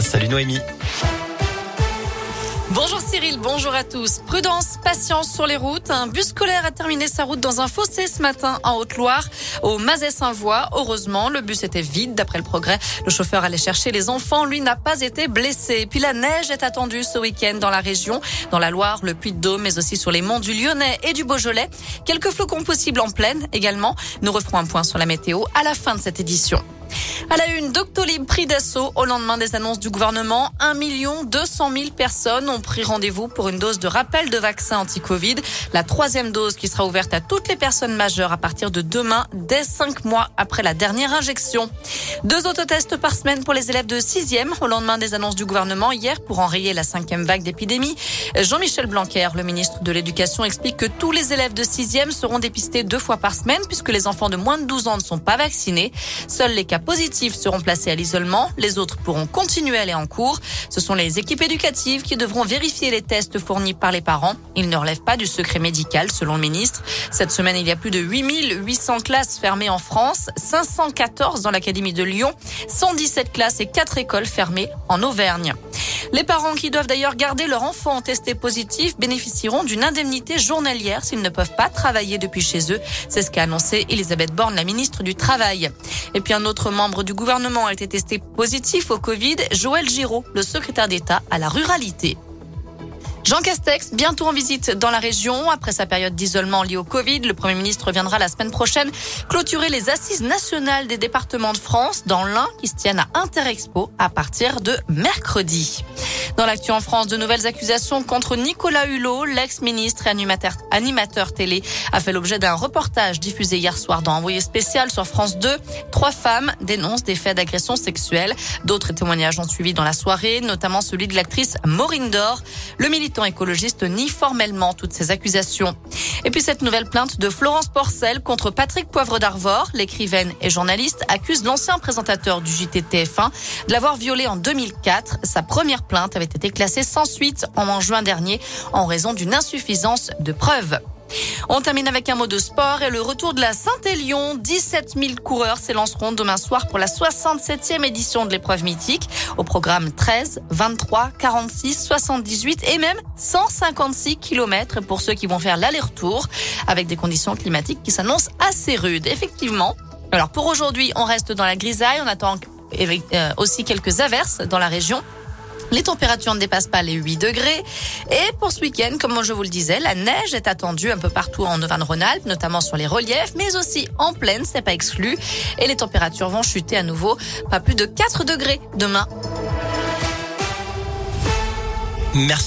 Salut Noémie. Bonjour Cyril, bonjour à tous. Prudence, patience sur les routes. Un bus scolaire a terminé sa route dans un fossé ce matin en Haute-Loire, au Mazet-Saint-Voix. Heureusement, le bus était vide d'après le progrès. Le chauffeur allait chercher les enfants. Lui n'a pas été blessé. Puis la neige est attendue ce week-end dans la région, dans la Loire, le Puy-de-Dôme, mais aussi sur les monts du Lyonnais et du Beaujolais. Quelques flocons possibles en pleine également. Nous referons un point sur la météo à la fin de cette édition. À la une, Doctolib pris d'assaut au lendemain des annonces du gouvernement. 1 200 000 personnes ont pris rendez-vous pour une dose de rappel de vaccin anti-Covid. La troisième dose qui sera ouverte à toutes les personnes majeures à partir de demain, dès 5 mois après la dernière injection. Deux autotests par semaine pour les élèves de 6e au lendemain des annonces du gouvernement hier pour enrayer la cinquième vague d'épidémie. Jean-Michel Blanquer, le ministre de l'Éducation, explique que tous les élèves de 6e seront dépistés deux fois par semaine puisque les enfants de moins de 12 ans ne sont pas vaccinés. Seuls les cas positifs seront placés à l'isolement. Les autres pourront continuer à aller en cours. Ce sont les équipes éducatives qui devront vérifier les tests fournis par les parents. Ils ne relèvent pas du secret médical, selon le ministre. Cette semaine, il y a plus de 8800 classes fermées en France, 514 dans l'Académie de Lyon, 117 classes et 4 écoles fermées en Auvergne. Les parents qui doivent d'ailleurs garder leur enfant testé positif bénéficieront d'une indemnité journalière s'ils ne peuvent pas travailler depuis chez eux. C'est ce qu'a annoncé Elisabeth Borne, la ministre du Travail. Et puis un autre membre du gouvernement a été testé positif au Covid, Joël Giraud, le secrétaire d'État à la ruralité. Jean Castex, bientôt en visite dans la région. Après sa période d'isolement liée au Covid, le Premier ministre viendra la semaine prochaine clôturer les assises nationales des départements de France dans l'un qui se tiennent à Interexpo à partir de mercredi. Dans l'actu en France, de nouvelles accusations contre Nicolas Hulot, l'ex-ministre et animateur, télé, a fait l'objet d'un reportage diffusé hier soir dans Envoyé spécial sur France 2. Trois femmes dénoncent des faits d'agression sexuelle. D'autres témoignages ont suivi dans la soirée, notamment celui de l'actrice Maureen Dor. Le militant écologiste nie formellement toutes ces accusations. Et puis cette nouvelle plainte de Florence Porcel contre Patrick Poivre d'Arvor, l'écrivaine et journaliste, accuse l'ancien présentateur du JTTF1 de l'avoir violée en 2004. Sa première plainte avait été classé sans suite en juin dernier en raison d'une insuffisance de preuves. On termine avec un mot de sport et le retour de la Saint-Élion. 17 000 coureurs s'élanceront demain soir pour la 67e édition de l'épreuve mythique. Au programme 13, 23, 46, 78 et même 156 km pour ceux qui vont faire l'aller-retour avec des conditions climatiques qui s'annoncent assez rudes. Effectivement. Alors pour aujourd'hui, on reste dans la grisaille. On attend euh, aussi quelques averses dans la région. Les températures ne dépassent pas les 8 degrés. Et pour ce week-end, comme je vous le disais, la neige est attendue un peu partout en Auvergne-Rhône-Alpes, notamment sur les reliefs, mais aussi en plaine, c'est pas exclu. Et les températures vont chuter à nouveau, pas plus de 4 degrés demain. Merci.